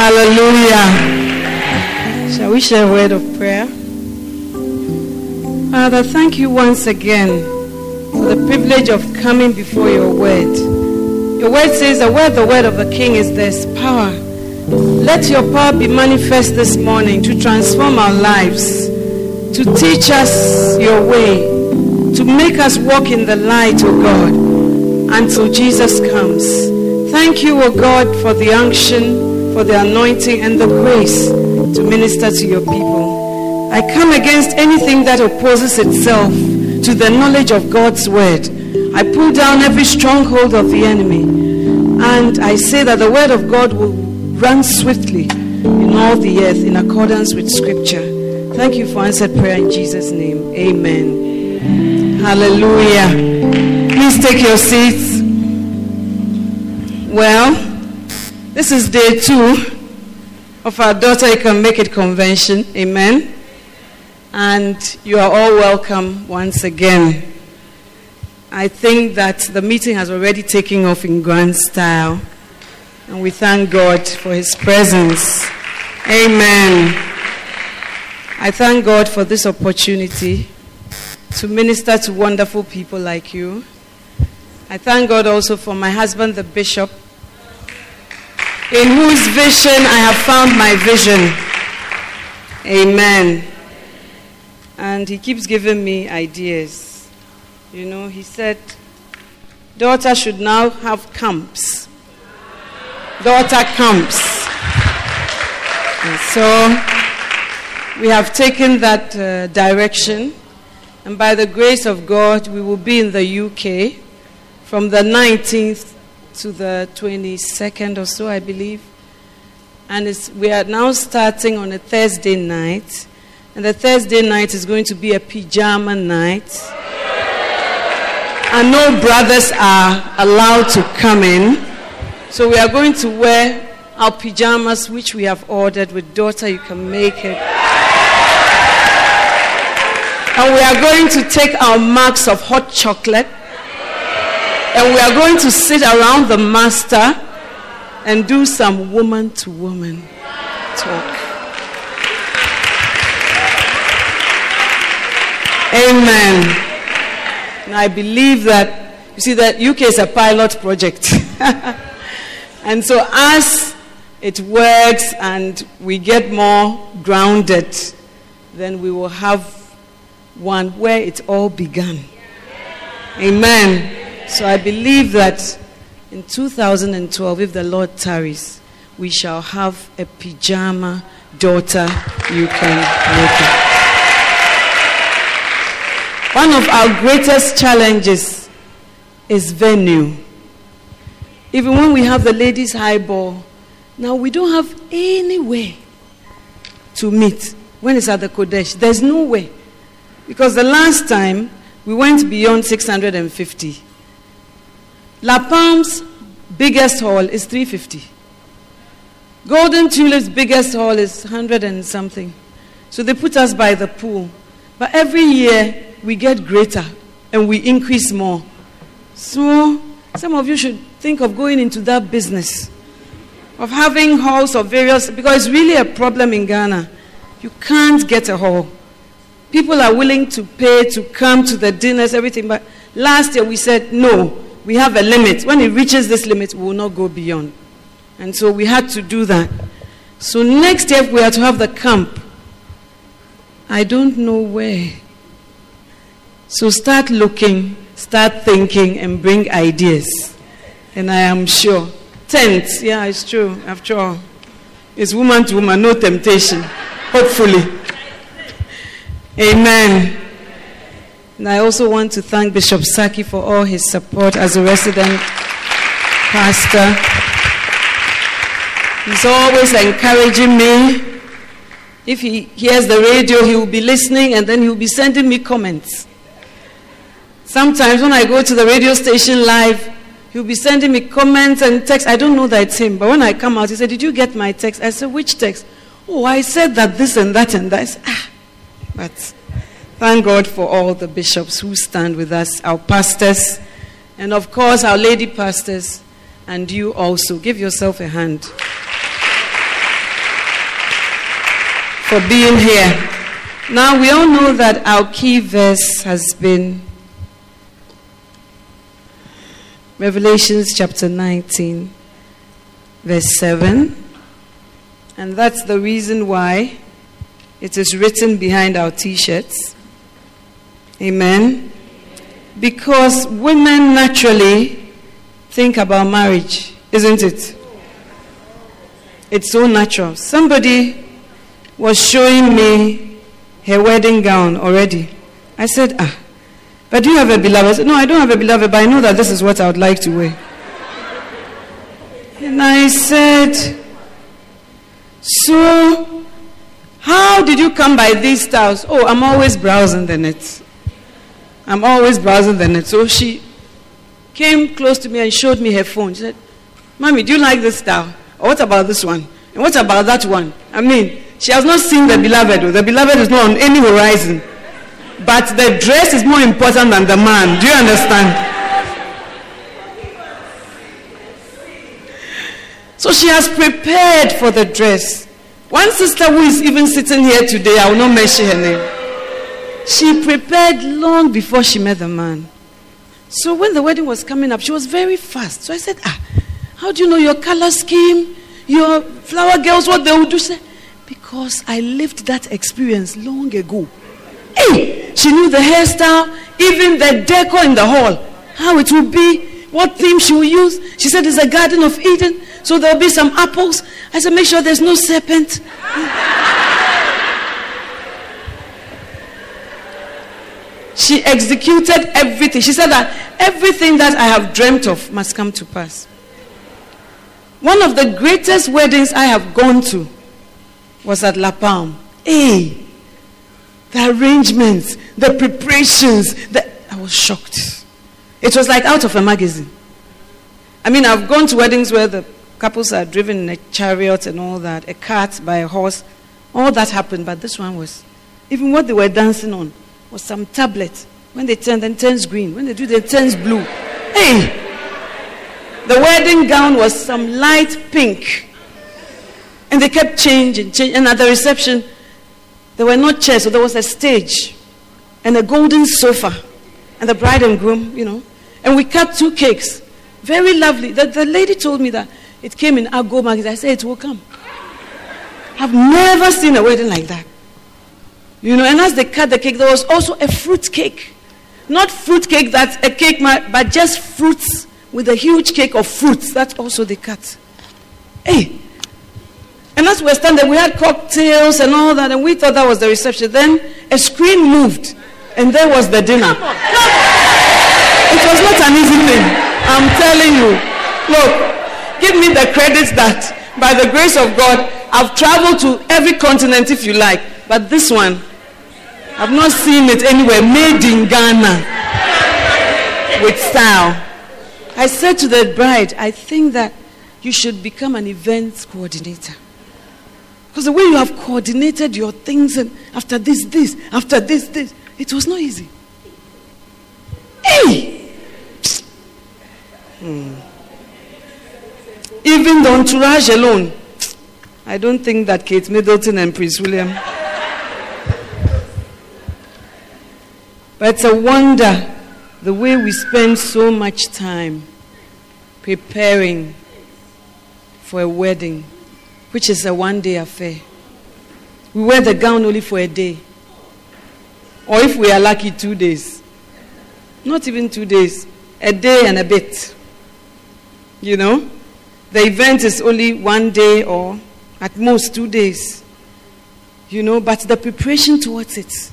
Hallelujah. Shall we share a word of prayer? Father, thank you once again for the privilege of coming before your word. Your word says that where the word of the king is, there's power. Let your power be manifest this morning to transform our lives, to teach us your way, to make us walk in the light, O oh God, until Jesus comes. Thank you, O oh God, for the unction for the anointing and the grace to minister to your people. I come against anything that opposes itself to the knowledge of God's word. I pull down every stronghold of the enemy. And I say that the word of God will run swiftly in all the earth in accordance with scripture. Thank you for answered prayer in Jesus' name. Amen. Hallelujah. Please take your seats. Well, this is day two of our Daughter You Can Make It convention. Amen. And you are all welcome once again. I think that the meeting has already taken off in grand style. And we thank God for His presence. Amen. I thank God for this opportunity to minister to wonderful people like you. I thank God also for my husband, the bishop, in whose vision I have found my vision. Amen. And he keeps giving me ideas. You know, he said, daughter should now have camps. Daughter camps. And so we have taken that uh, direction. And by the grace of God, we will be in the UK from the 19th to the 22nd or so, I believe. And we are now starting on a Thursday night. And the Thursday night is going to be a pajama night. And no brothers are allowed to come in. So we are going to wear our pajamas, which we have ordered with daughter. You can make it. And we are going to take our marks of hot chocolate and we are going to sit around the master and do some woman to woman talk. Amen. And I believe that, you see, that UK is a pilot project. and so, as it works and we get more grounded, then we will have one where it all began. Amen. So I believe that in 2012, if the Lord tarries, we shall have a pajama daughter you can make it. One of our greatest challenges is venue. Even when we have the ladies' highball, now we don't have any way to meet when it's at the Qodesh. There's no way. Because the last time we went beyond 650. La Palm's biggest hall is 350. Golden Tulip's biggest hall is 100 and something. So they put us by the pool. But every year we get greater and we increase more. So some of you should think of going into that business of having halls of various, because it's really a problem in Ghana. You can't get a hall. People are willing to pay to come to the dinners, everything. But last year we said, no, we have a limit. When it reaches this limit, we will not go beyond. And so we had to do that. So next year, we are to have the camp. I don't know where. So start looking, start thinking, and bring ideas. And I am sure. Tent, yeah, it's true, after all. It's woman to woman, no temptation. Hopefully. Amen. And I also want to thank Bishop Saki for all his support as a resident pastor. He's always encouraging me. If he hears the radio, he will be listening and then he will be sending me comments. Sometimes when I go to the radio station live, he'll be sending me comments and texts. I don't know that it's him, but when I come out, he said, Did you get my text? I said, Which text? Oh, I said that this and that and that. Said, ah. But thank God for all the bishops who stand with us, our pastors, and of course, our lady pastors, and you also. Give yourself a hand for being here. Now, we all know that our key verse has been Revelations chapter 19, verse 7. And that's the reason why it is written behind our t shirts. Amen. Because women naturally think about marriage, isn't it? It's so natural. Somebody was showing me her wedding gown already. I said, Ah, but do you have a beloved? Said, No, I don't have a beloved, but I know that this is what I would like to wear. And I said, So, how did you come by these styles? Oh, I'm always browsing the net. I'm always browsing the net. So she came close to me and showed me her phone. She said, Mommy, do you like this style? Or what about this one? And what about that one? I mean, she has not seen the beloved. The beloved is not on any horizon. But the dress is more important than the man. Do you understand? So she has prepared for the dress. One sister who is even sitting here today, I will not mention her name. She prepared long before she met the man. So when the wedding was coming up, she was very fast. So I said, Ah, how do you know your color scheme, your flower girls, what they would do? She said, because I lived that experience long ago. Hey, she knew the hairstyle, even the decor in the hall, how it would be, what theme she would use. She said it's a Garden of Eden, so there'll be some apples. I said, make sure there's no serpent. she executed everything. She said that everything that I have dreamt of must come to pass. One of the greatest weddings I have gone to was at La Palm. Hey, the arrangements, the preparations, the, I was shocked. It was like out of a magazine. I mean, I've gone to weddings where the couples are driven in a chariot and all that, a cart by a horse. All that happened, but this one was, even what they were dancing on was some tablet. When they turn, then turns green. When they do, then turns blue. Hey! The wedding gown was some light pink. And they kept changing, changing. And at the reception, there were no chairs, so there was a stage and a golden sofa. And the bride and groom, you know. And we cut two cakes. Very lovely. The, the lady told me that it came in Ago magazine. I said, it will come. I've never seen a wedding like that. You know, and as they cut the cake, there was also a fruit cake. Not fruit cake that's a cake, but just fruits with a huge cake of fruits. That's also they cut. Hey. And as we were standing, we had cocktails and all that, and we thought that was the reception. Then a screen moved, and there was the dinner. It was not an easy thing. I'm telling you. Look, give me the credit that by the grace of God, I've traveled to every continent if you like. But this one, I've not seen it anywhere. Made in Ghana. With style. I said to the bride, I think that you should become an events coordinator. Because the way you have coordinated your things and after this, this, after this, this, it was not easy. Hey! Hmm. Even the entourage alone, I don't think that Kate Middleton and Prince William. But it's a wonder the way we spend so much time preparing for a wedding, which is a one day affair. We wear the gown only for a day. Or if we are lucky, two days. Not even two days, a day and a bit. You know? The event is only one day or at most two days. You know, but the preparation towards it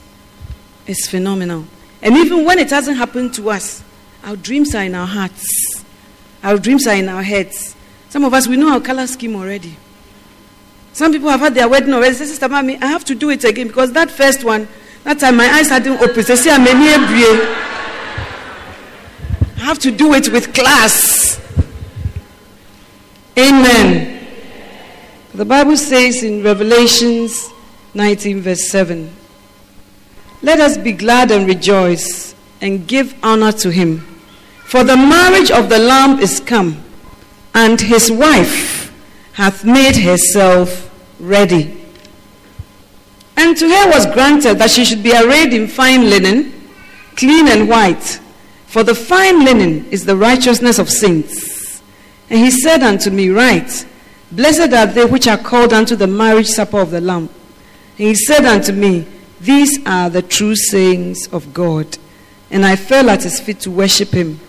is phenomenal. And even when it hasn't happened to us, our dreams are in our hearts, our dreams are in our heads. Some of us, we know our color scheme already. Some people have had their wedding already. Say, Sister Mami, I have to do it again because that first one, that time my eyes hadn't opened. They say, I'm I have to do it with class. Amen. The Bible says in Revelations 19, verse 7 Let us be glad and rejoice and give honor to him. For the marriage of the Lamb is come, and his wife hath made herself ready. And to her was granted that she should be arrayed in fine linen, clean and white. For the fine linen is the righteousness of saints. And he said unto me, Write, Blessed are they which are called unto the marriage supper of the Lamb. And he said unto me, These are the true sayings of God. And I fell at his feet to worship him.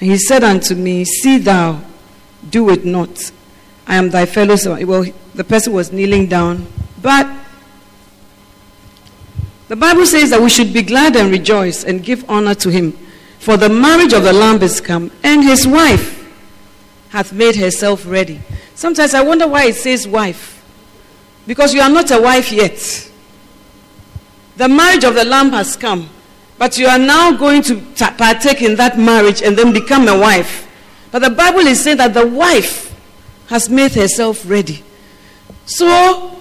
And he said unto me, See thou, do it not. I am thy fellow son. Well, the person was kneeling down. But the Bible says that we should be glad and rejoice and give honor to him. For the marriage of the Lamb is come, and his wife hath made herself ready. Sometimes I wonder why it says wife. Because you are not a wife yet. The marriage of the Lamb has come. But you are now going to partake in that marriage and then become a wife. But the Bible is saying that the wife has made herself ready. So,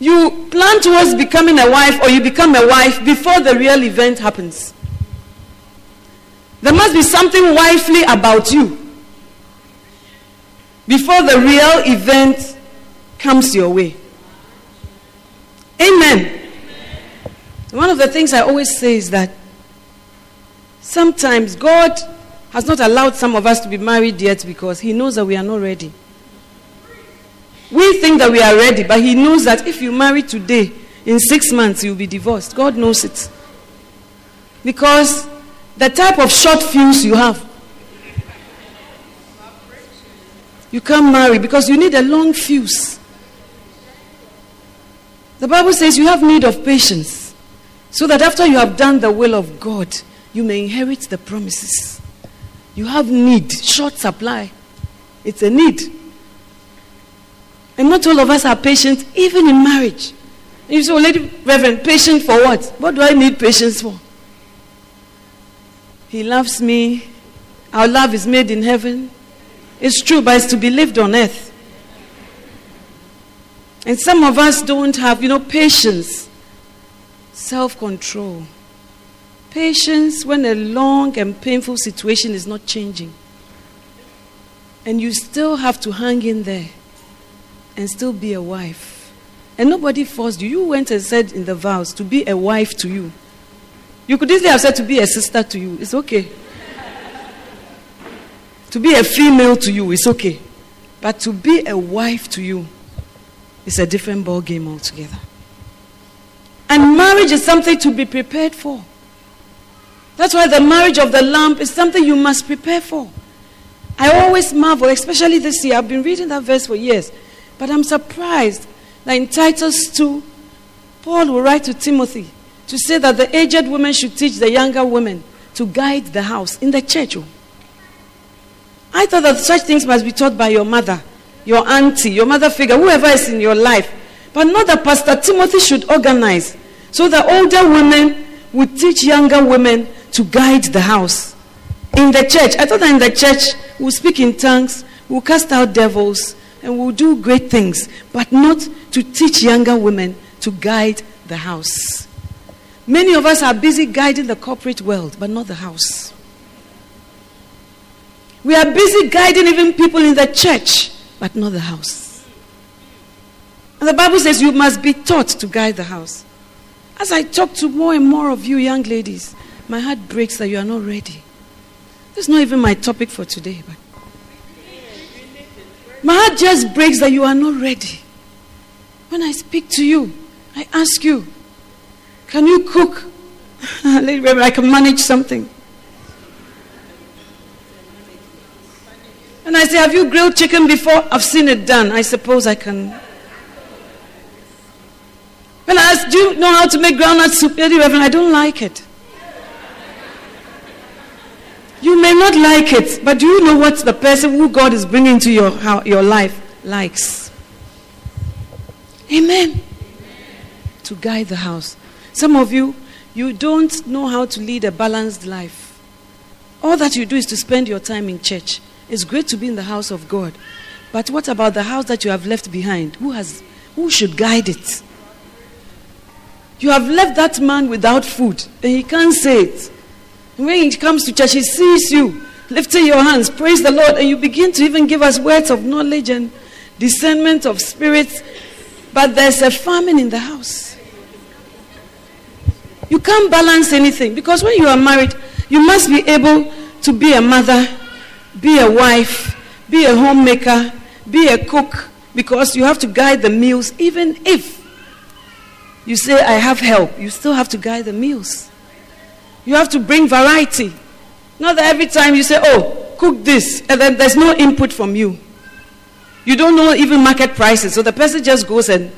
you plan towards becoming a wife or you become a wife before the real event happens. There must be something wifely about you before the real event comes your way. Amen. One of the things I always say is that sometimes God has not allowed some of us to be married yet because He knows that we are not ready. We think that we are ready, but He knows that if you marry today, in six months you'll be divorced. God knows it. Because the type of short fuse you have, you can't marry because you need a long fuse. The Bible says you have need of patience. So that after you have done the will of God, you may inherit the promises. You have need, short supply. It's a need. And not all of us are patient, even in marriage. You say, oh, Lady Reverend, patient for what? What do I need patience for? He loves me. Our love is made in heaven. It's true, but it's to be lived on earth. And some of us don't have, you know, patience self control, patience when a long and painful situation is not changing. And you still have to hang in there and still be a wife. And nobody forced you. You went and said in the vows to be a wife to you. You could easily have said to be a sister to you. It's okay. to be a female to you, it's okay. But to be a wife to you is a different ball game altogether. And marriage is something to be prepared for. That's why the marriage of the lamb is something you must prepare for. I always marvel, especially this year. I've been reading that verse for years. But I'm surprised that in Titus 2, Paul will write to Timothy to say that the aged women should teach the younger women to guide the house in the church. I thought that such things must be taught by your mother, your auntie, your mother figure, whoever is in your life. But not that Pastor Timothy should organize so the older women would teach younger women to guide the house. In the church, I thought that in the church we'll speak in tongues, we'll cast out devils, and we'll do great things, but not to teach younger women to guide the house. Many of us are busy guiding the corporate world, but not the house. We are busy guiding even people in the church, but not the house. And the Bible says you must be taught to guide the house. As I talk to more and more of you young ladies, my heart breaks that you are not ready. Is not even my topic for today. But my heart just breaks that you are not ready. When I speak to you, I ask you, can you cook? I can manage something. And I say, Have you grilled chicken before? I've seen it done. I suppose I can. When I ask, Do you know how to make groundnut soup? Reverend, I don't like it. You may not like it, but do you know what the person who God is bringing to your, your life likes? Amen. To guide the house. Some of you, you don't know how to lead a balanced life. All that you do is to spend your time in church. It's great to be in the house of God. But what about the house that you have left behind? Who, has, who should guide it? You have left that man without food, and he can't say it. When he comes to church, he sees you lifting your hands, praise the Lord, and you begin to even give us words of knowledge and discernment of spirits. But there's a famine in the house. You can't balance anything because when you are married, you must be able to be a mother, be a wife, be a homemaker, be a cook, because you have to guide the meals, even if you say, I have help, you still have to guide the meals. You have to bring variety. Not that every time you say, oh, cook this, and then there's no input from you. You don't know even market prices. So the person just goes and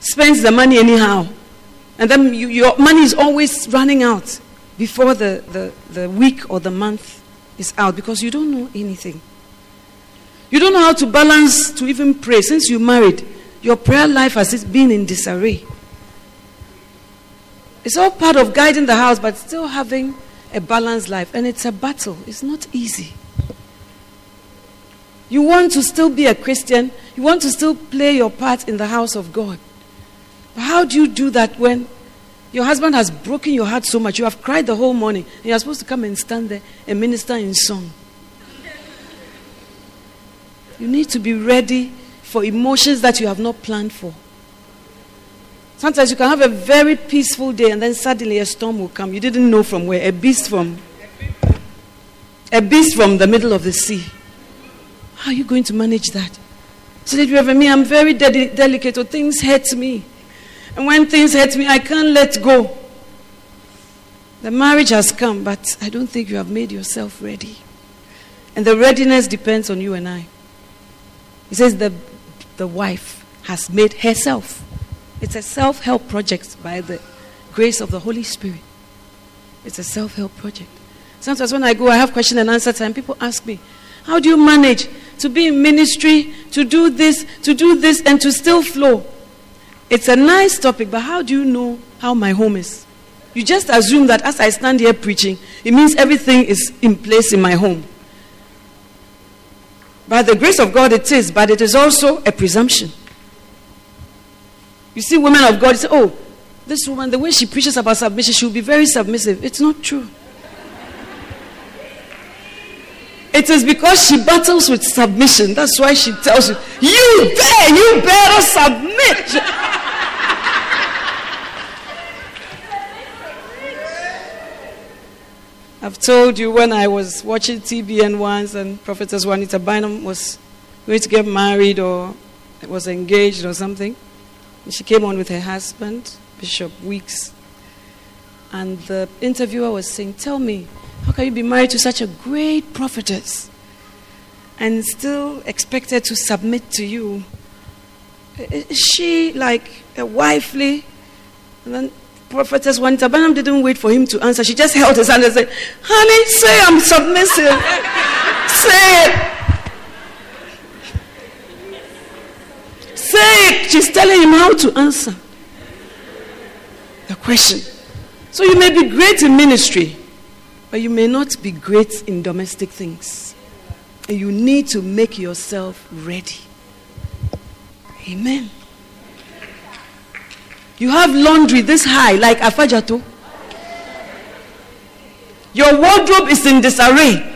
spends the money anyhow. And then you, your money is always running out before the, the, the week or the month is out because you don't know anything. You don't know how to balance to even pray. Since you married, your prayer life has been in disarray. It's all part of guiding the house, but still having a balanced life. And it's a battle, it's not easy. You want to still be a Christian, you want to still play your part in the house of God. But how do you do that when your husband has broken your heart so much? You have cried the whole morning, and you're supposed to come and stand there and minister in song. You need to be ready for emotions that you have not planned for. Sometimes you can have a very peaceful day and then suddenly a storm will come. You didn't know from where. A beast from a beast from the middle of the sea. How are you going to manage that? So that you have me, I'm very de- delicate, or things hurt me. And when things hurt me, I can't let go. The marriage has come, but I don't think you have made yourself ready. And the readiness depends on you and I. He says the, the wife has made herself it's a self help project by the grace of the Holy Spirit. It's a self help project. Sometimes when I go, I have question and answer time. People ask me, How do you manage to be in ministry, to do this, to do this, and to still flow? It's a nice topic, but how do you know how my home is? You just assume that as I stand here preaching, it means everything is in place in my home. By the grace of God, it is, but it is also a presumption. You see, women of God, say, oh, this woman, the way she preaches about submission, she will be very submissive. It's not true. It is because she battles with submission. That's why she tells you, you bear, you better submit. I've told you when I was watching TBN once and Prophetess Juanita Bynum was going to get married or was engaged or something. She came on with her husband, Bishop Weeks. And the interviewer was saying, Tell me, how can you be married to such a great prophetess and still expected to submit to you? Is she like a wifely? And then prophetess Juanita Bynum didn't wait for him to answer. She just held his hand and said, Honey, say I'm submissive. say it. Say She's telling him how to answer the question. So you may be great in ministry, but you may not be great in domestic things. And you need to make yourself ready. Amen. You have laundry this high, like Afadjato. Your wardrobe is in disarray.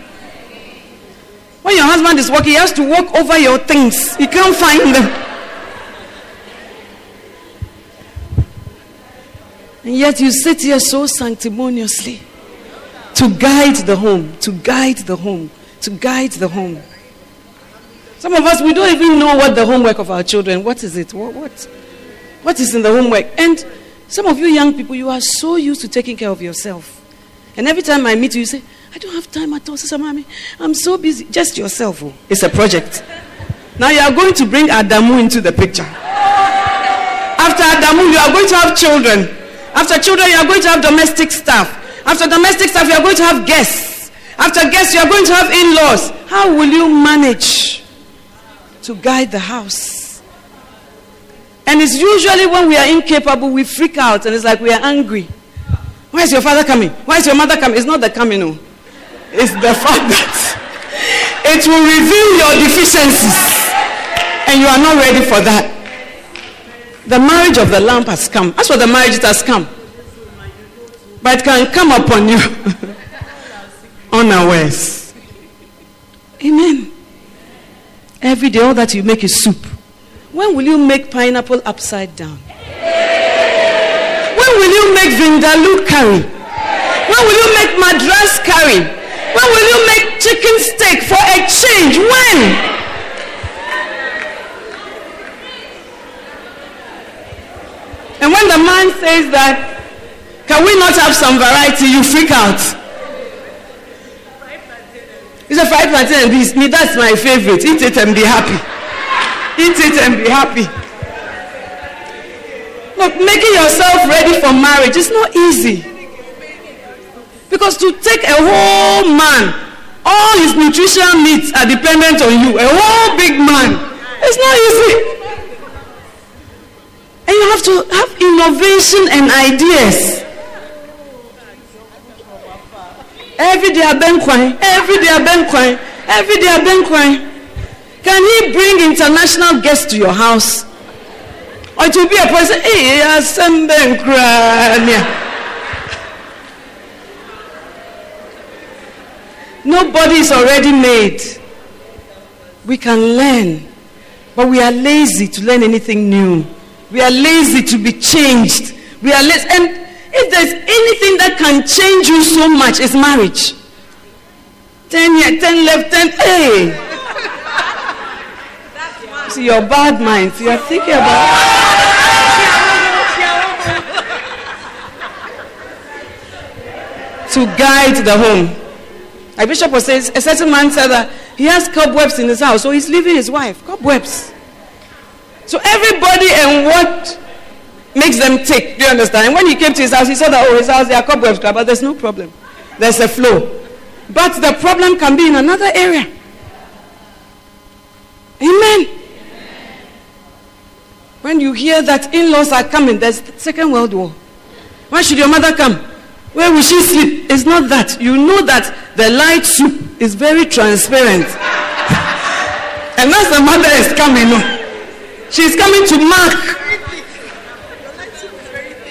When your husband is working, he has to walk over your things. He can't find them. And yet you sit here so sanctimoniously. to guide the home, to guide the home, to guide the home. Some of us, we don't even know what the homework of our children, what is it? What, what, what is in the homework? And some of you young people, you are so used to taking care of yourself. And every time I meet you, you say, I don't have time at all, Sister Mommy. I'm so busy. Just yourself. Oh. It's a project. Now you are going to bring Adamu into the picture. After Adamu, you are going to have children. After children, you are going to have domestic staff. After domestic staff, you are going to have guests. After guests, you are going to have in laws. How will you manage to guide the house? And it's usually when we are incapable, we freak out and it's like we are angry. Why is your father coming? Why is your mother coming? It's not the coming, no. It's the fact that it will reveal your deficiencies. And you are not ready for that. The marriage of the lamp has come. That's what the marriage has come. But it can come upon you unawares. Amen. Every day, all that you make is soup. When will you make pineapple upside down? When will you make vindaloo curry? When will you make madras curry? When will you make chicken steak for a change? When? And when the man says that, can we not have some variety? You freak out. He said, fried plantain and this. Me, that's my favorite. Eat it and be happy. Eat it and be happy. Look, making yourself ready for marriage is not easy. Because to take a whole man, all his nutritional needs are dependent on you. A whole big man. It's not easy. And you have to have innovation and ideas. Every day Abenkwan, every day Abenkwan, every day Abenkwan. Can he bring international guests to your house? Or it will be a person, hey, crania. Nobody is already made. We can learn, but we are lazy to learn anything new. We are lazy to be changed. We are lazy. And if there's anything that can change you so much, it's marriage. Ten years, ten left, ten. Hey. See your bad minds. You are thinking about. to guide the home. A bishop was saying, a certain man said that he has cobwebs in his house, so he's leaving his wife. Cobwebs. So everybody and what makes them tick. Do you understand? And when he came to his house, he saw that, oh, his house, there are cobwebs, but there's no problem. There's a flow. But the problem can be in another area. Amen. When you hear that in laws are coming, there's the Second World War. Why should your mother come? Where will she sleep? It's not that. You know that the light soup is very transparent. and as the mother is coming. She's coming to mark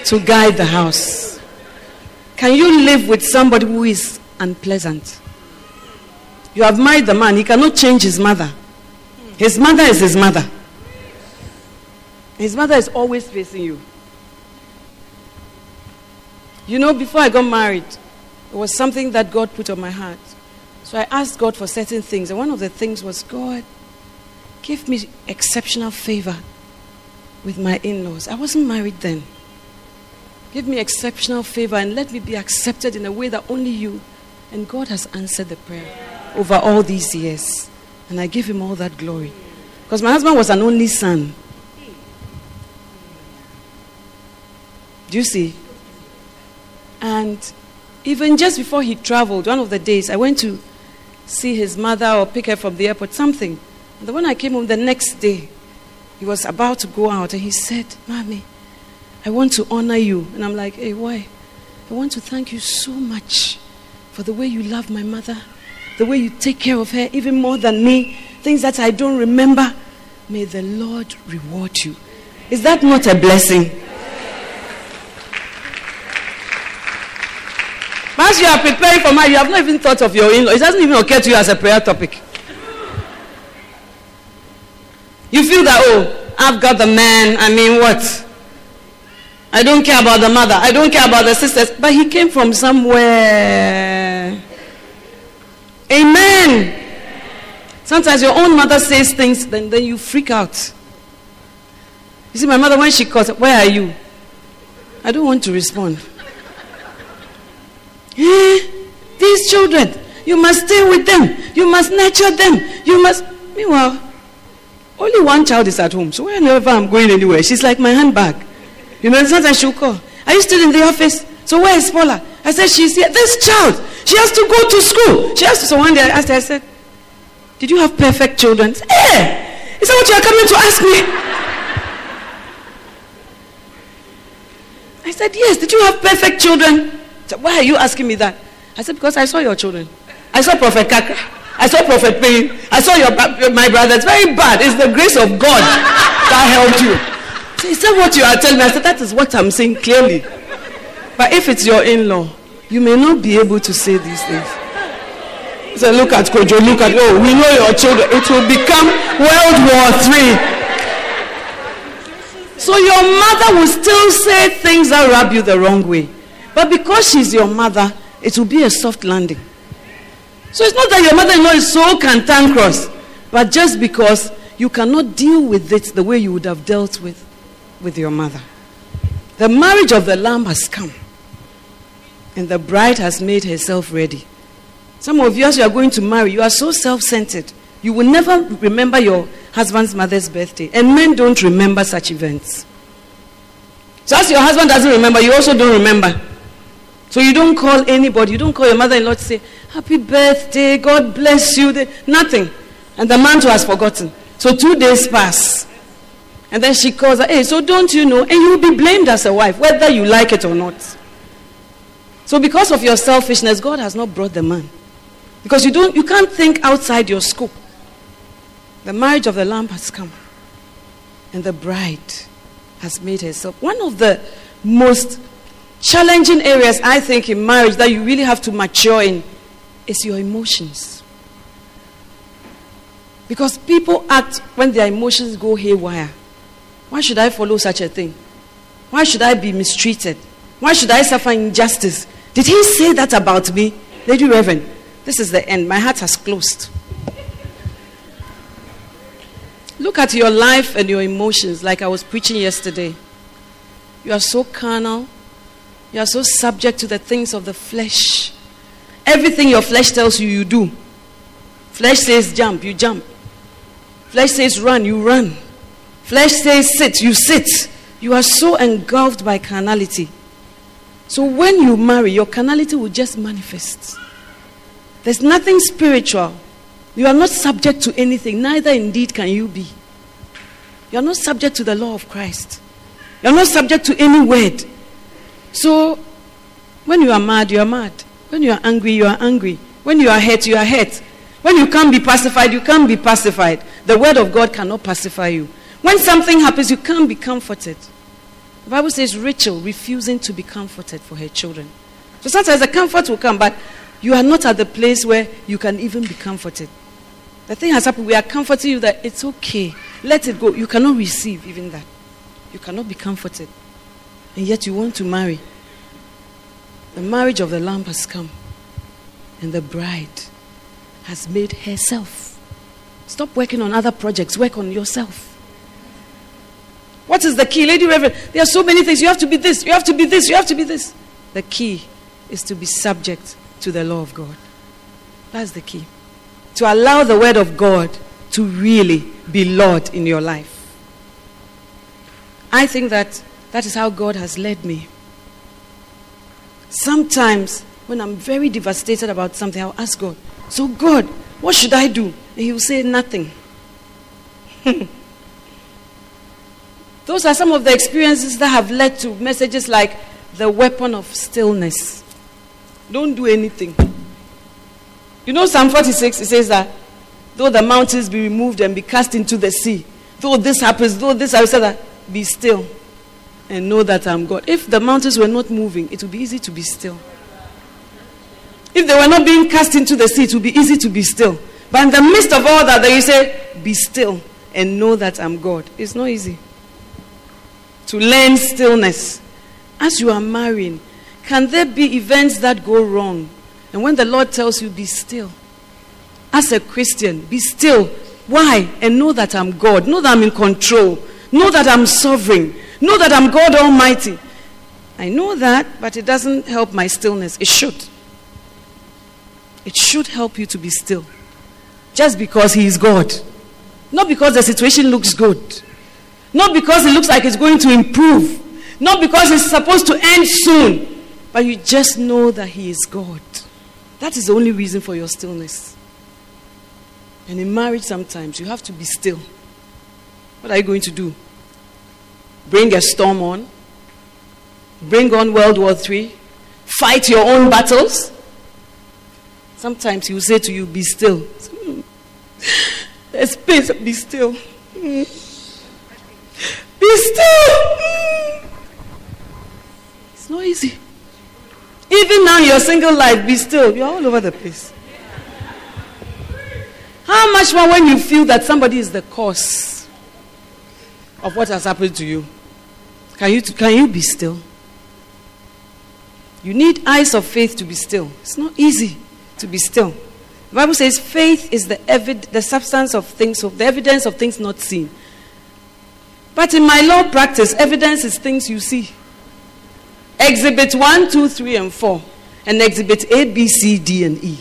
to guide the house. Can you live with somebody who is unpleasant? You have married the man, he cannot change his mother. His mother is his mother. His mother is always facing you. You know, before I got married, it was something that God put on my heart. So I asked God for certain things. And one of the things was, God, give me exceptional favor with my in laws. I wasn't married then. Give me exceptional favor and let me be accepted in a way that only you. And God has answered the prayer over all these years. And I give him all that glory. Because my husband was an only son. Do you see? And even just before he traveled, one of the days, I went to see his mother or pick her from the airport, something. And then when I came home the next day, he was about to go out and he said, Mommy, I want to honor you. And I'm like, Hey, why? I want to thank you so much for the way you love my mother, the way you take care of her, even more than me, things that I don't remember. May the Lord reward you. Is that not a blessing? Once you are preparing for marriage, you have not even thought of your in law. It doesn't even occur to you as a prayer topic. You feel that, oh, I've got the man. I mean, what? I don't care about the mother. I don't care about the sisters. But he came from somewhere. Amen. Sometimes your own mother says things, then, then you freak out. You see, my mother, when she calls, where are you? I don't want to respond. Eh, these children, you must stay with them. You must nurture them. You must. Meanwhile, only one child is at home. So whenever I'm going anywhere, she's like my handbag. You know, sometimes she'll call. Are you still in the office? So where is Paula? I said, she's here. This child, she has to go to school. She has to. So one day I asked her, I said, did you have perfect children? Hey, is that what you are coming to ask me? I said, yes. Did you have perfect children? Said, Why are you asking me that? I said, because I saw your children. I saw Prophet Kaka. I saw Prophet Payne. I saw your, my brother. It's very bad. It's the grace of God that helped you. So is that what you are telling me? I said, that is what I'm saying clearly. But if it's your in-law, you may not be able to say these things. So look at Kojo, look at, oh, we know your children. It will become World War III. So your mother will still say things that rub you the wrong way. But because she's your mother, it will be a soft landing. So it's not that your mother in law is so cantankerous, but just because you cannot deal with it the way you would have dealt with, with your mother. The marriage of the lamb has come, and the bride has made herself ready. Some of you, as you are going to marry, you are so self centered. You will never remember your husband's mother's birthday, and men don't remember such events. So, as your husband doesn't remember, you also don't remember. So you don't call anybody. You don't call your mother-in-law to say, happy birthday, God bless you. Nothing. And the man too has forgotten. So two days pass. And then she calls her, hey, so don't you know? And you will be blamed as a wife, whether you like it or not. So because of your selfishness, God has not brought the man. Because you, don't, you can't think outside your scope. The marriage of the lamb has come. And the bride has made herself. One of the most challenging areas, I think, in marriage that you really have to mature in is your emotions. Because people act when their emotions go haywire. Why should I follow such a thing? Why should I be mistreated? Why should I suffer injustice? Did he say that about me? Lady Reverend, this is the end. My heart has closed. Look at your life and your emotions, like I was preaching yesterday. You are so carnal, you are so subject to the things of the flesh. Everything your flesh tells you, you do. Flesh says jump, you jump. Flesh says run, you run. Flesh says sit, you sit. You are so engulfed by carnality. So when you marry, your carnality will just manifest. There's nothing spiritual. You are not subject to anything, neither indeed can you be. You are not subject to the law of Christ. You are not subject to any word. So, when you are mad, you are mad. When you are angry, you are angry. When you are hurt, you are hurt. When you can't be pacified, you can't be pacified. The word of God cannot pacify you. When something happens, you can't be comforted. The Bible says Rachel refusing to be comforted for her children. So sometimes the comfort will come, but you are not at the place where you can even be comforted. The thing has happened. We are comforting you that it's okay. Let it go. You cannot receive even that. You cannot be comforted and yet you want to marry. The marriage of the Lamb has come, and the bride has made herself. Stop working on other projects, work on yourself. What is the key? Lady Reverend, there are so many things. You have to be this, you have to be this, you have to be this. The key is to be subject to the law of God. That's the key. To allow the word of God to really be Lord in your life. I think that that is how God has led me. Sometimes, when I'm very devastated about something, I'll ask God, So, God, what should I do? And He will say, Nothing. Those are some of the experiences that have led to messages like the weapon of stillness. Don't do anything. You know, Psalm 46, it says that though the mountains be removed and be cast into the sea, though this happens, though this, say that, be still and know that I'm God. If the mountains were not moving, it would be easy to be still. If they were not being cast into the sea, it would be easy to be still. But in the midst of all that, then you say, Be still and know that I'm God. It's not easy. To learn stillness. As you are marrying, can there be events that go wrong? And when the Lord tells you, Be still, as a Christian, be still. Why? And know that I'm God. Know that I'm in control. Know that I'm sovereign. Know that I'm God Almighty. I know that, but it doesn't help my stillness. It should. It should help you to be still. Just because He is God. Not because the situation looks good. Not because it looks like it's going to improve. Not because it's supposed to end soon. But you just know that He is God. That is the only reason for your stillness. And in marriage, sometimes you have to be still. What are you going to do? Bring a storm on? Bring on World War III? Fight your own battles? Sometimes he will say to you, Be still. There's space, be still. Be still. It's not easy. Even now, your single life, be still. You're all over the place. How much more when you feel that somebody is the cause of what has happened to you? Can you, can you be still? You need eyes of faith to be still. It's not easy to be still. The Bible says faith is the, evid- the substance of things, of the evidence of things not seen. But in my law practice, evidence is things you see. Exhibit 1, 2, 3, and 4. And exhibit A, B, C, D, and E.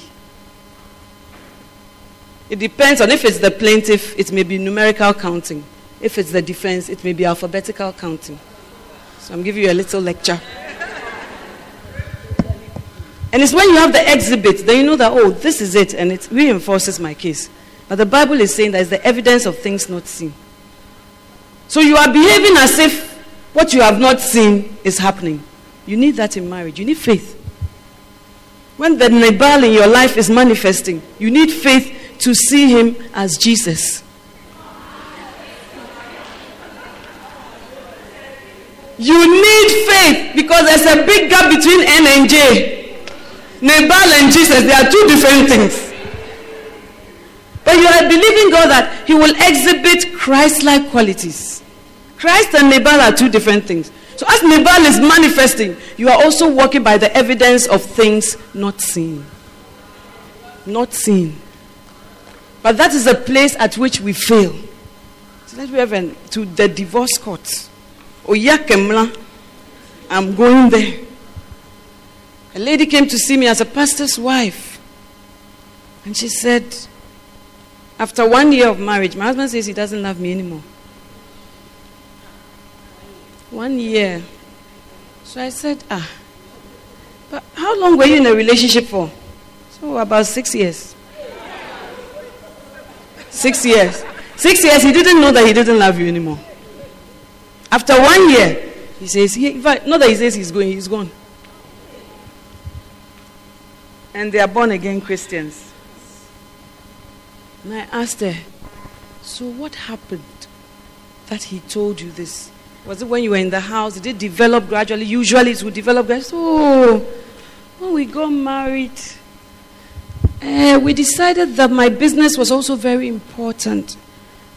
It depends on if it's the plaintiff, it may be numerical counting. If it's the defense, it may be alphabetical counting. So I'm giving you a little lecture. And it's when you have the exhibit, then you know that, oh, this is it, and it reinforces my case. But the Bible is saying that it's the evidence of things not seen. So you are behaving as if what you have not seen is happening. You need that in marriage. You need faith. When the Nabal in your life is manifesting, you need faith to see him as Jesus. You need faith because there's a big gap between N and J. Nabal and Jesus, they are two different things. But you are believing God that He will exhibit Christ like qualities. Christ and Nabal are two different things. So, as Nabal is manifesting, you are also walking by the evidence of things not seen. Not seen. But that is a place at which we fail. So let's Reverend, to the divorce court. Oyakemla, I'm going there. A lady came to see me as a pastor's wife. And she said, after one year of marriage, my husband says he doesn't love me anymore. One year. So I said, ah, but how long were you in a relationship for? So about six years. Six years. Six years, he didn't know that he didn't love you anymore. After one year, he says, he, not that he says he's going, he's gone. And they are born again Christians. And I asked her, So what happened that he told you this? Was it when you were in the house? Did it develop gradually? Usually it would develop gradually. So when we got married, uh, we decided that my business was also very important.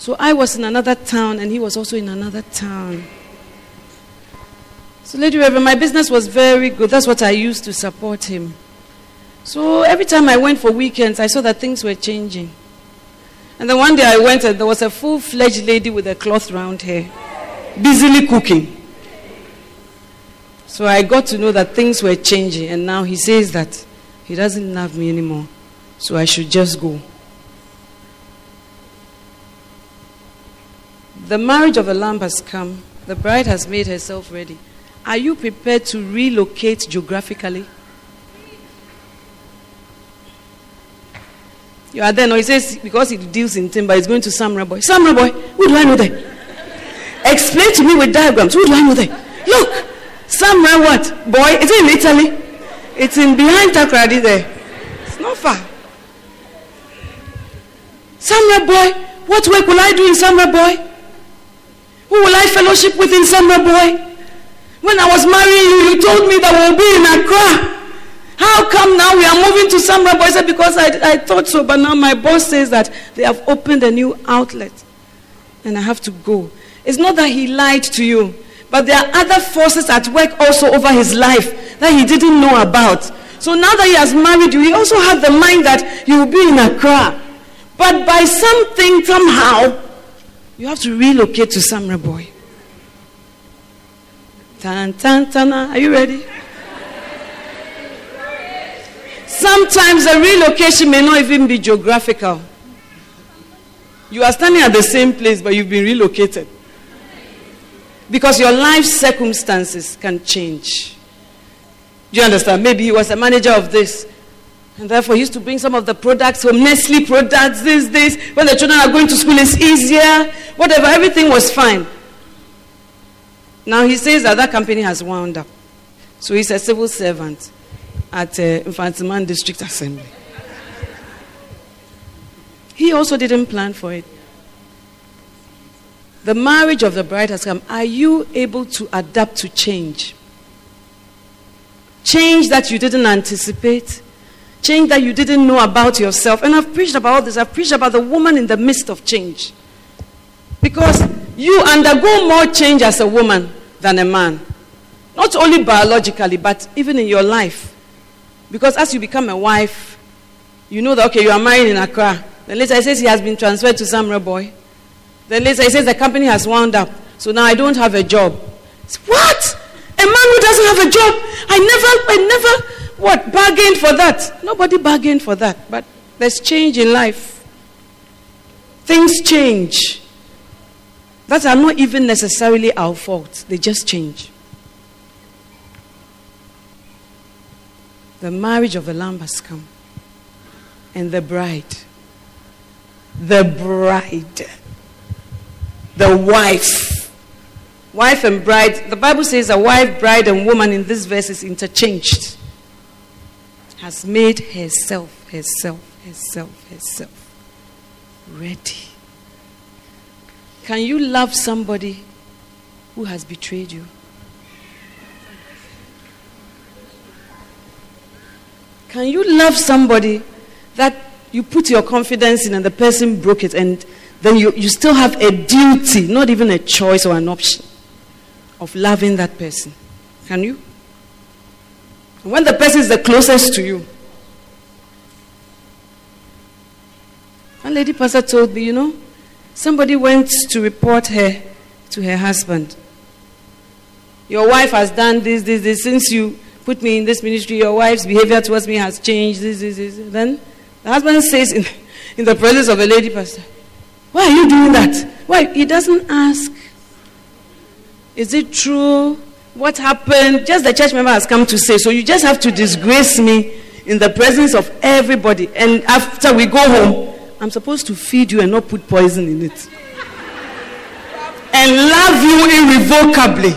So I was in another town and he was also in another town. So, Lady Reverend, my business was very good. That's what I used to support him. So every time I went for weekends, I saw that things were changing. And then one day I went and there was a full fledged lady with a cloth round hair, busily cooking. So I got to know that things were changing, and now he says that he doesn't love me anymore. So I should just go. The marriage of a lamb has come. The bride has made herself ready. Are you prepared to relocate geographically? You are there. No, he says because he deals in timber, he's going to Samreboi. Samra boy, who do I know there? Explain to me with diagrams. Who do I know there? Look, Samra what? Boy, is it in Italy? It's in behind Takoradi there. It's not far. Samreboi, what work will I do in Samreboi? Who will I fellowship with in Samreboi? When I was marrying you, you told me that we'll be in Accra. How come now we are moving to Samreboi? I said, because I, I thought so, but now my boss says that they have opened a new outlet and I have to go. It's not that he lied to you, but there are other forces at work also over his life that he didn't know about. So now that he has married you, he also had the mind that you will be in Accra. But by something, somehow, you have to relocate to Samreboi. Tan, tan, tan. Are you ready? Sometimes the relocation may not even be geographical. You are standing at the same place, but you've been relocated. Because your life circumstances can change. Do you understand? Maybe he was a manager of this. And therefore, he used to bring some of the products from Nestle products these days. When the children are going to school, it's easier. Whatever, everything was fine. Now he says that that company has wound up. So he's a civil servant at uh, Mfantseman District Assembly. He also didn't plan for it. The marriage of the bride has come. Are you able to adapt to change? Change that you didn't anticipate. Change that you didn't know about yourself. And I've preached about all this. I've preached about the woman in the midst of change. Because you undergo more change as a woman than a man. Not only biologically, but even in your life. Because as you become a wife, you know that, okay, you are married in Accra. Then later he says he has been transferred to Samreboi. Then later he says the company has wound up. So now I don't have a job. What? A man who doesn't have a job? I never, I never, what, bargained for that? Nobody bargained for that. But there's change in life. Things change. That are not even necessarily our fault. They just change. The marriage of the Lamb has come. And the bride. The bride. The wife. Wife and bride. The Bible says a wife, bride, and woman in this verse is interchanged. Has made herself, herself, herself, herself ready. Can you love somebody who has betrayed you? Can you love somebody that you put your confidence in and the person broke it and then you, you still have a duty, not even a choice or an option of loving that person? Can you? When the person is the closest to you. One lady pastor told me, you know, somebody went to report her to her husband. Your wife has done this, this, this. Since you put me in this ministry, your wife's behavior towards me has changed. This, this, this. Then the husband says in, in the presence of a lady pastor, Why are you doing that? Why? He doesn't ask. Is it true? What happened? Just the church member has come to say. So you just have to disgrace me in the presence of everybody. And after we go home, I'm supposed to feed you and not put poison in it. And love you irrevocably.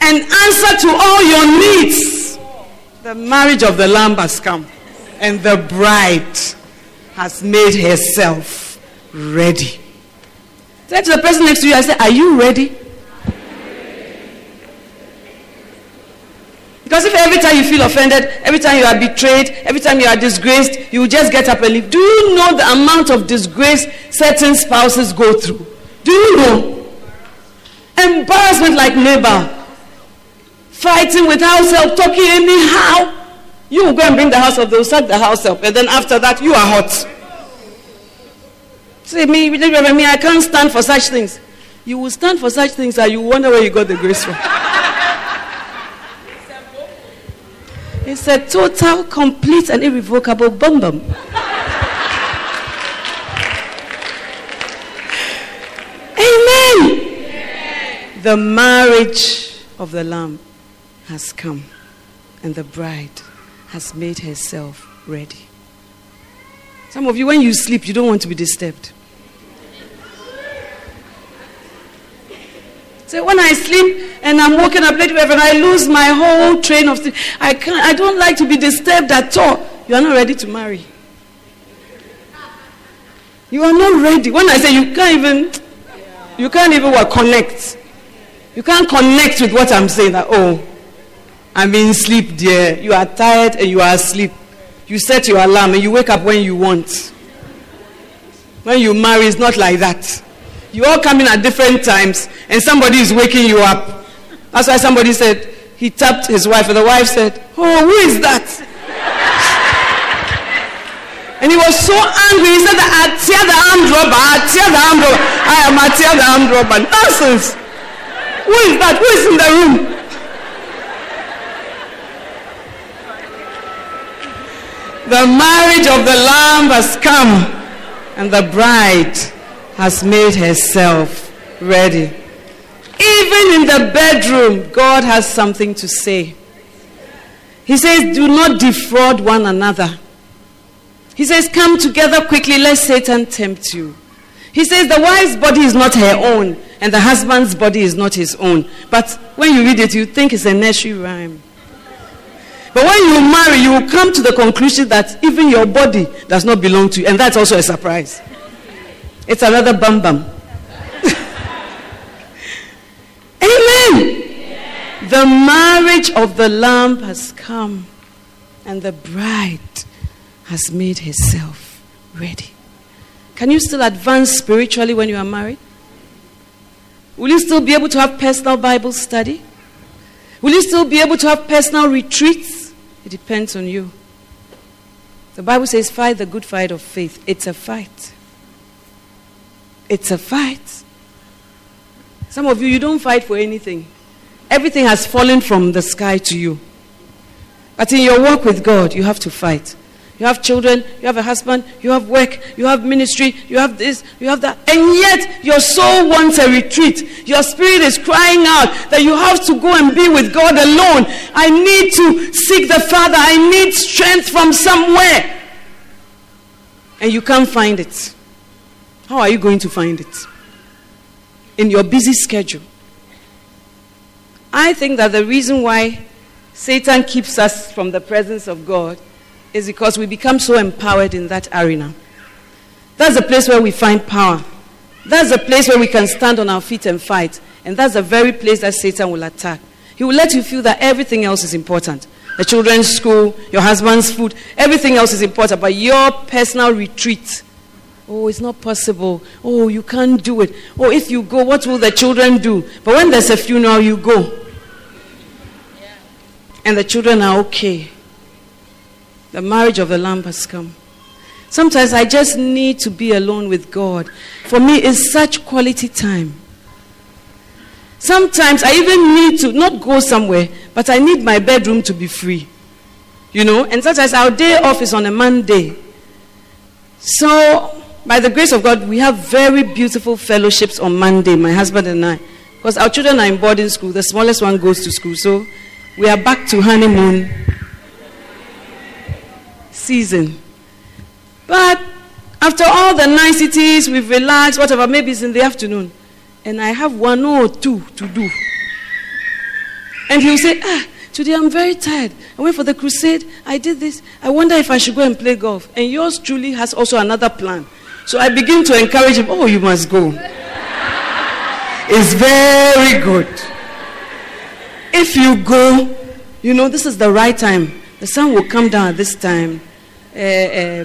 And answer to all your needs. The marriage of the Lamb has come. And the bride has made herself ready. Say to the person next to you, I say, Are you ready? Because if every time you feel offended, every time you are betrayed, every time you are disgraced, you will just get up and leave. Do you know the amount of disgrace certain spouses go through? Do you know? Embarrassment like Nabal. Fighting with house help, talking anyhow. You will go and bring the house help, they will sack the house help, and then after that, you are hot. Say, me, me, I can't stand for such things. You will stand for such things and you wonder where you got the grace from. It's a total, complete, and irrevocable bum bum. Amen. The marriage of the Lamb has come, and the bride has made herself ready. Some of you, when you sleep, you don't want to be disturbed. So when I sleep and I'm walking up late and I lose my whole train of thought, I can't I don't like to be disturbed at all. You are not ready to marry. You are not ready. When I say you can't even you can't even what, connect. You can't connect with what I'm saying that oh I'm in sleep dear. You are tired and you are asleep. You set your alarm and you wake up when you want. When you marry, it's not like that. You all come in at different times, and somebody is waking you up. That's why somebody said he tapped his wife, and the wife said, Oh, who is that? And he was so angry. He said, I tear the armed robber. I tear the armed robber. I am I tear the armed robber. Nonsense. Who is that? Who is in the room? The marriage of the Lamb has come, and the bride has made herself ready. Even in the bedroom, God has something to say. He says, Do not defraud one another. He says, Come together quickly, lest Satan tempt you. He says, The wife's body is not her own, and the husband's body is not his own. But when you read it, you think it's a nursery rhyme. But when you marry, you will come to the conclusion that even your body does not belong to you, and that's also a surprise. It's another bum bum. Amen. The marriage of the Lamb has come, and the bride has made herself ready. Can you still advance spiritually when you are married? Will you still be able to have personal Bible study? Will you still be able to have personal retreats? It depends on you. The Bible says, fight the good fight of faith. It's a fight. It's a fight. Some of you, you don't fight for anything. Everything has fallen from the sky to you. But in your work with God, you have to fight. You have children, you have a husband, you have work, you have ministry, you have this, you have that. And yet your soul wants a retreat. Your spirit is crying out that you have to go and be with God alone. I need to seek the Father. I need strength from somewhere. And you can't find it. How are you going to find it? In your busy schedule. I think that the reason why Satan keeps us from the presence of God is because we become so empowered in that arena. That's the place where we find power. That's the place where we can stand on our feet and fight. And that's the very place that Satan will attack. He will let you feel that everything else is important. The children's school, your husband's food, everything else is important. But your personal retreat, oh, it's not possible. Oh, you can't do it. Oh, if you go, what will the children do? But when there's a funeral, you go. And the children are okay. The marriage of the Lamb has come. Sometimes I just need to be alone with God. For me, it's such quality time. Sometimes I even need to not go somewhere, but I need my bedroom to be free. You know, and sometimes our day off is on a Monday. So, by the grace of God, we have very beautiful fellowships on Monday, my husband and I. Because our children are in boarding school, the smallest one goes to school. So, we are back to honeymoon season. But after all the niceties, we've relaxed, whatever, maybe it's in the afternoon. And I have one or two to do. And he'll say, Ah, today I'm very tired. I went for the crusade. I did this. I wonder if I should go and play golf. And yours truly has also another plan. So I begin to encourage him, Oh, you must go. it's very good. If you go, you know, this is the right time. The sun will come down at this time uh, uh,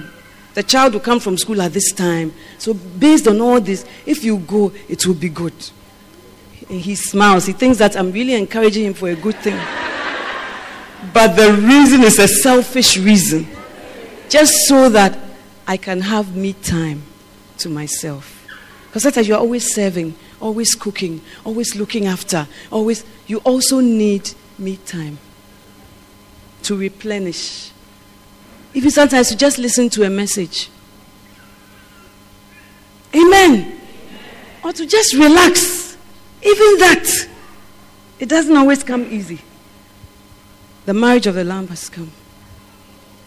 the child will come from school at this time. So, based on all this, if you go, it will be good. And he smiles. He thinks that I'm really encouraging him for a good thing. but the reason is a selfish reason. Just so that I can have me time to myself. Because that you're always serving, always cooking, always looking after, always, you also need me time to replenish even sometimes you just listen to a message. Amen. Or to just relax. Even that. It doesn't always come easy. The marriage of the Lamb has come.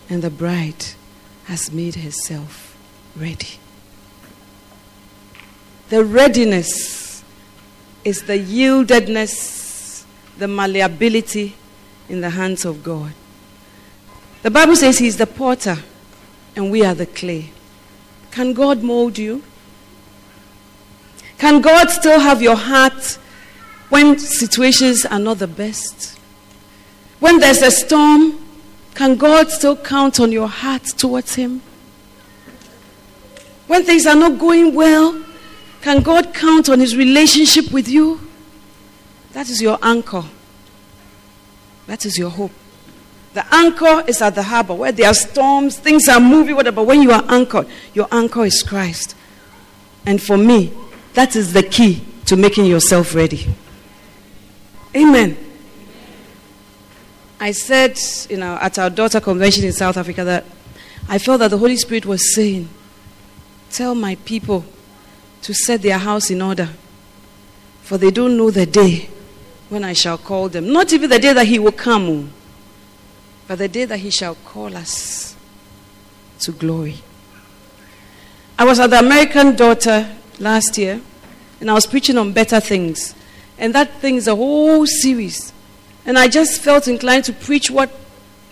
And the bride has made herself ready. The readiness is the yieldedness, the malleability in the hands of God. The Bible says He's the potter and we are the clay. Can God mold you? Can God still have your heart when situations are not the best? When there's a storm, can God still count on your heart towards Him? When things are not going well, can God count on His relationship with you? That is your anchor. That is your hope. The anchor is at the harbor where there are storms, things are moving, whatever. When you are anchored, your anchor is Christ. And for me, that is the key to making yourself ready. Amen. I said, you know, at our daughter convention in South Africa that I felt that the Holy Spirit was saying, Tell my people to set their house in order, for they don't know the day when I shall call them. Not even the day that He will come, oh, but the day that He shall call us to glory. I was at the American Daughter last year, and I was preaching on better things. And that thing is a whole series. And I just felt inclined to preach what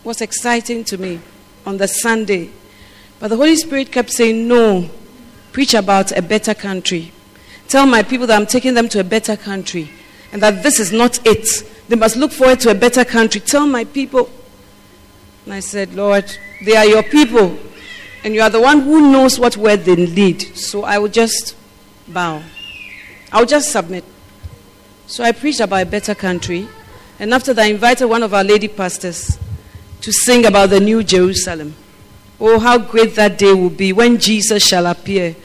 was exciting to me on the Sunday. But the Holy Spirit kept saying, No, preach about a better country. Tell my people that I'm taking them to a better country and that this is not it. They must look forward to a better country. Tell my people. And I said, Lord, they are your people, and you are the one who knows what word they lead. So I will just bow. I will just submit. So I preached about a better country. And after that, I invited one of our lady pastors to sing about the new Jerusalem. Oh, how great that day will be when Jesus shall appear.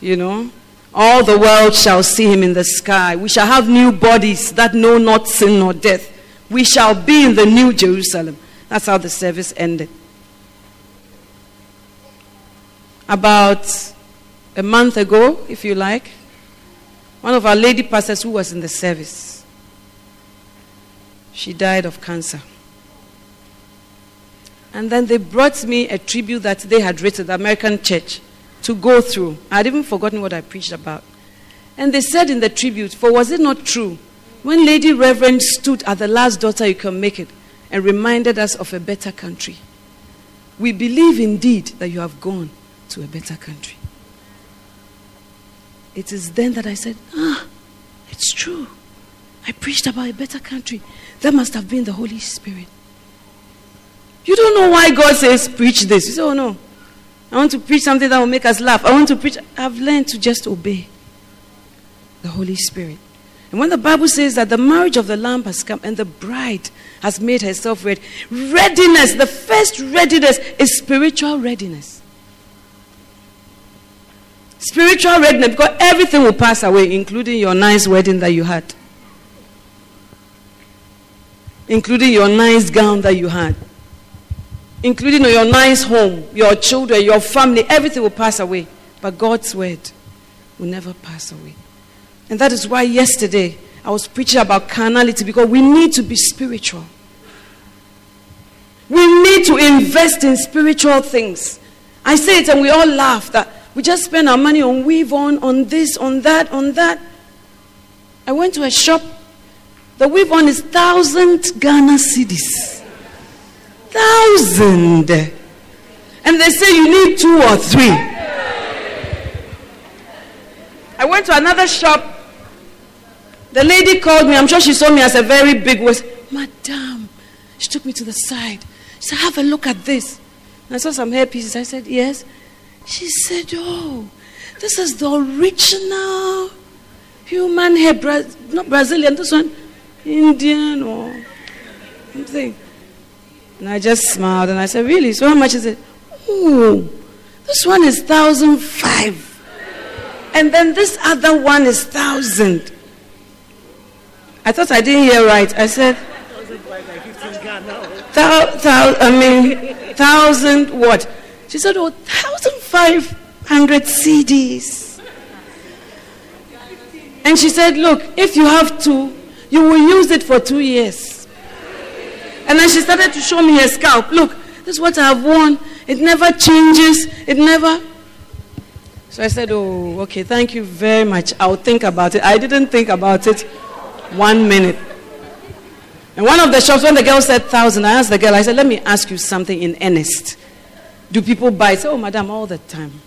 You know, all the world shall see him in the sky. We shall have new bodies that know not sin nor death. We shall be in the new Jerusalem. That's how the service ended. About a month ago, if you like, one of our lady pastors who was in the service, she died of cancer. And then they brought me a tribute that they had written, the American church, to go through. I'd even forgotten what I preached about. And they said in the tribute, For was it not true? When Lady Reverend stood at the last daughter, you can make it, and reminded us of a better country. We believe indeed that you have gone to a better country. It is then that I said, Ah, it's true. I preached about a better country. That must have been the Holy Spirit. You don't know why God says, preach this. You say, oh no. I want to preach something that will make us laugh. I want to preach. I've learned to just obey the Holy Spirit. And when the Bible says that the marriage of the Lamb has come and the bride has made herself ready, readiness, the first readiness is spiritual readiness. Spiritual readiness, because everything will pass away, including your nice wedding that you had, including your nice gown that you had including your nice home, your children, your family, everything will pass away. But God's word will never pass away. And that is why yesterday I was preaching about carnality because we need to be spiritual. We need to invest in spiritual things. I say it and we all laugh that we just spend our money on weave on, on this, on that, on that. I went to a shop. The weave on is thousand Ghana cedis thousand. And they say you need two or three. I went to another shop. The lady called me. I'm sure she saw me as a very big waist. Madam. She took me to the side. She said, Have a look at this. And I saw some hair pieces. I said, Yes. She said, Oh, this is the original human hair. Bra- not Brazilian, this one, Indian or something. And I just smiled and I said, Really? So how much is it? Oh, this one is thousand five. And then this other one is thousand. I thought I didn't hear right. I said, thou, thou, I mean, thousand what? She said, oh, thousand five hundred cedis. And she said, look, if you have two, you will use it for two years. And then she started to show me her scalp. Look, this is what I have worn. It never changes. It never. So I said, Oh, okay, thank you very much. I'll think about it. I didn't think about it one minute. And one of the shops, when the girl said thousand, I asked the girl, I said, Let me ask you something in earnest. Do people buy? Say, Oh, madam, all the time.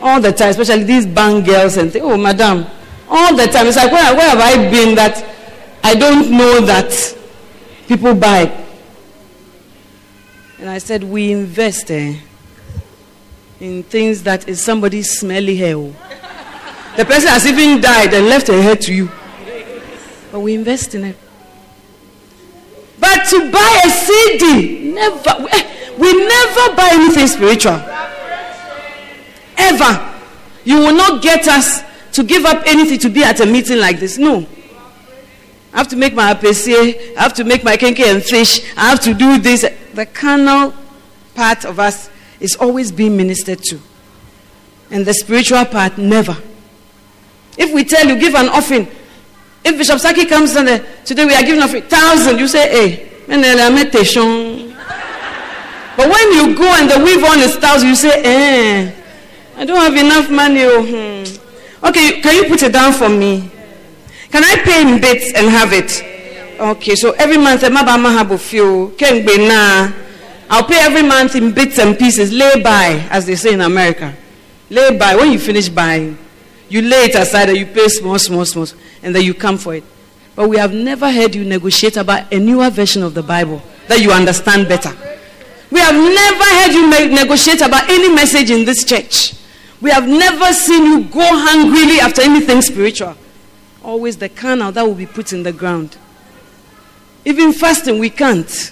All the time, especially these bang girls and say, Oh, madam, all the time. It's like, where, where have I been that I don't know that People buy. And I said, we invest eh, in things that is somebody's smelly hair. Oh. The person has even died and left a hair to you. But we invest in it. But to buy a CD, never. We never buy anything spiritual. Ever. You will not get us to give up anything to be at a meeting like this. No. I have to make my APC, I have to make my kenkey and fish, I have to do this. The carnal part of us is always being ministered to. And the spiritual part, never. If we tell you, give an offering. If Bishop Saki comes and uh, today we are giving offering, thousand, you say, hey, but when you go and the weave on is thousand, you say, eh, I don't have enough money. Oh, hmm. Okay, can you put it down for me? Can I pay in bits and have it? Okay, so every month. I'll pay every month in bits and pieces, lay by, as they say in America. Lay by. When you finish buying, you lay it aside and you pay small, small, small, and then you come for it. But we have never heard you negotiate about a newer version of the Bible that you understand better. We have never heard you negotiate about any message in this church. We have never seen you go hungrily after anything spiritual. Always the carnal that will be put in the ground. Even fasting, we can't.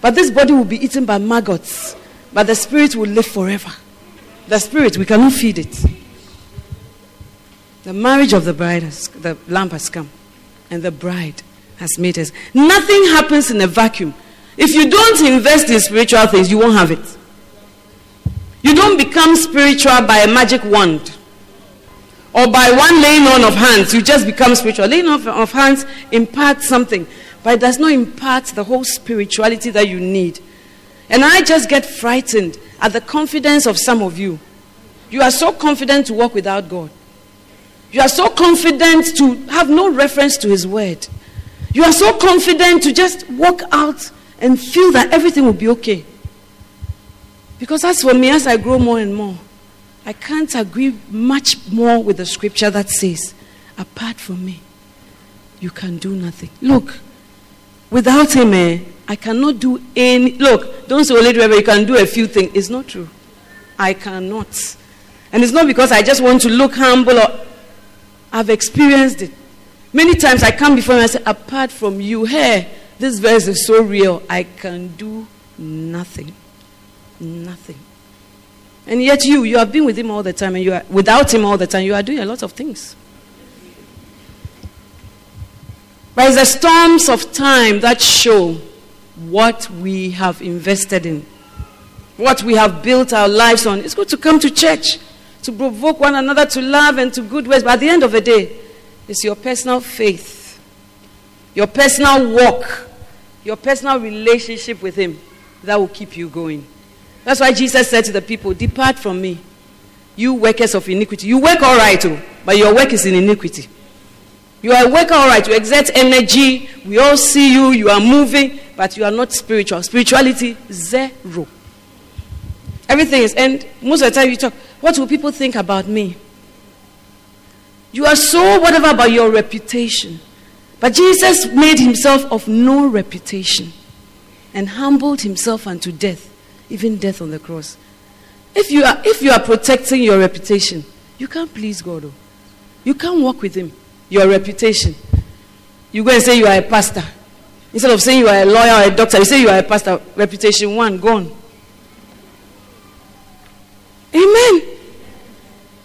But this body will be eaten by maggots. But the spirit will live forever. The spirit, we cannot feed it. The marriage of the bride, has, the lamp has come. And the bride has made us. Nothing happens in a vacuum. If you don't invest in spiritual things, you won't have it. You don't become spiritual by a magic wand or by one laying on of hands. You just become spiritual. Laying on of hands imparts something, but it does not impart the whole spirituality that you need. And I just get frightened at the confidence of some of you. You are so confident to walk without God. You are so confident to have no reference to His word. You are so confident to just walk out and feel that everything will be okay. Because as for me, as I grow more and more, I can't agree much more with the scripture that says, apart from me, you can do nothing. Look, without him, eh, I cannot do any. Look, don't say, only you can do a few things. It's not true. I cannot. And it's not because I just want to look humble or I've experienced it. Many times I come before him and I say, apart from you, hey, this verse is so real. I can do nothing. Nothing. And yet you, you have been with him all the time and you are without him all the time, you are doing a lot of things. But it's the storms of time that show what we have invested in, what we have built our lives on. It's good to come to church, to provoke one another to love and to good ways. But at the end of the day, it's your personal faith, your personal walk your personal relationship with Him that will keep you going. That's why Jesus said to the people, Depart from me, you workers of iniquity. You work all right, oh, but your work is in iniquity. You are worker all right, you exert energy, we all see you, you are moving, but you are not spiritual. Spirituality, zero. Everything is, and most of the time you talk, what will people think about me? You are so whatever about your reputation. But Jesus made himself of no reputation and humbled himself unto death, even death on the cross. If you are, if you are protecting your reputation, you can't please God. Oh. You can't walk with him. Your reputation. You go and say you are a pastor. Instead of saying you are a lawyer or a doctor, you say you are a pastor. Reputation one, gone. Amen.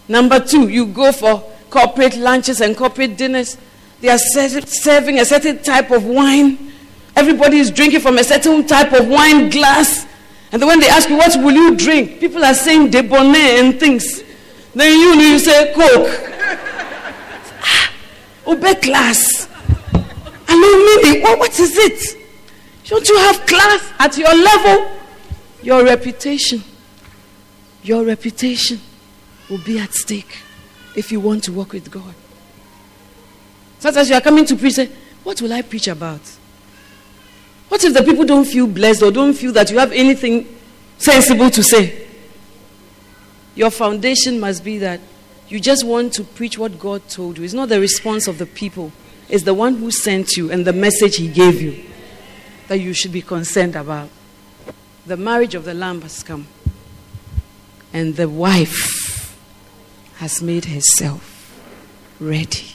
Number two, you go for corporate lunches and corporate dinners. They are serving a certain type of wine. Everybody is drinking from a certain type of wine glass. And then when they ask you, what will you drink? People are saying debonnaire and things. Then you, you say Coke. ah, obey class. Alumini. What, what is it? Don't you have class at your level? Your reputation. Your reputation will be at stake if you want to work with God. Sometimes you are coming to preach, say, What will I preach about? What if the people don't feel blessed or don't feel that you have anything sensible to say? Your foundation must be that you just want to preach what God told you. It's not the response of the people, it's the one who sent you and the message he gave you that you should be concerned about. The marriage of the Lamb has come, and the wife has made herself ready.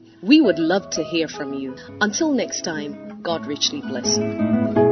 We would love to hear from you. Until next time, God richly bless you.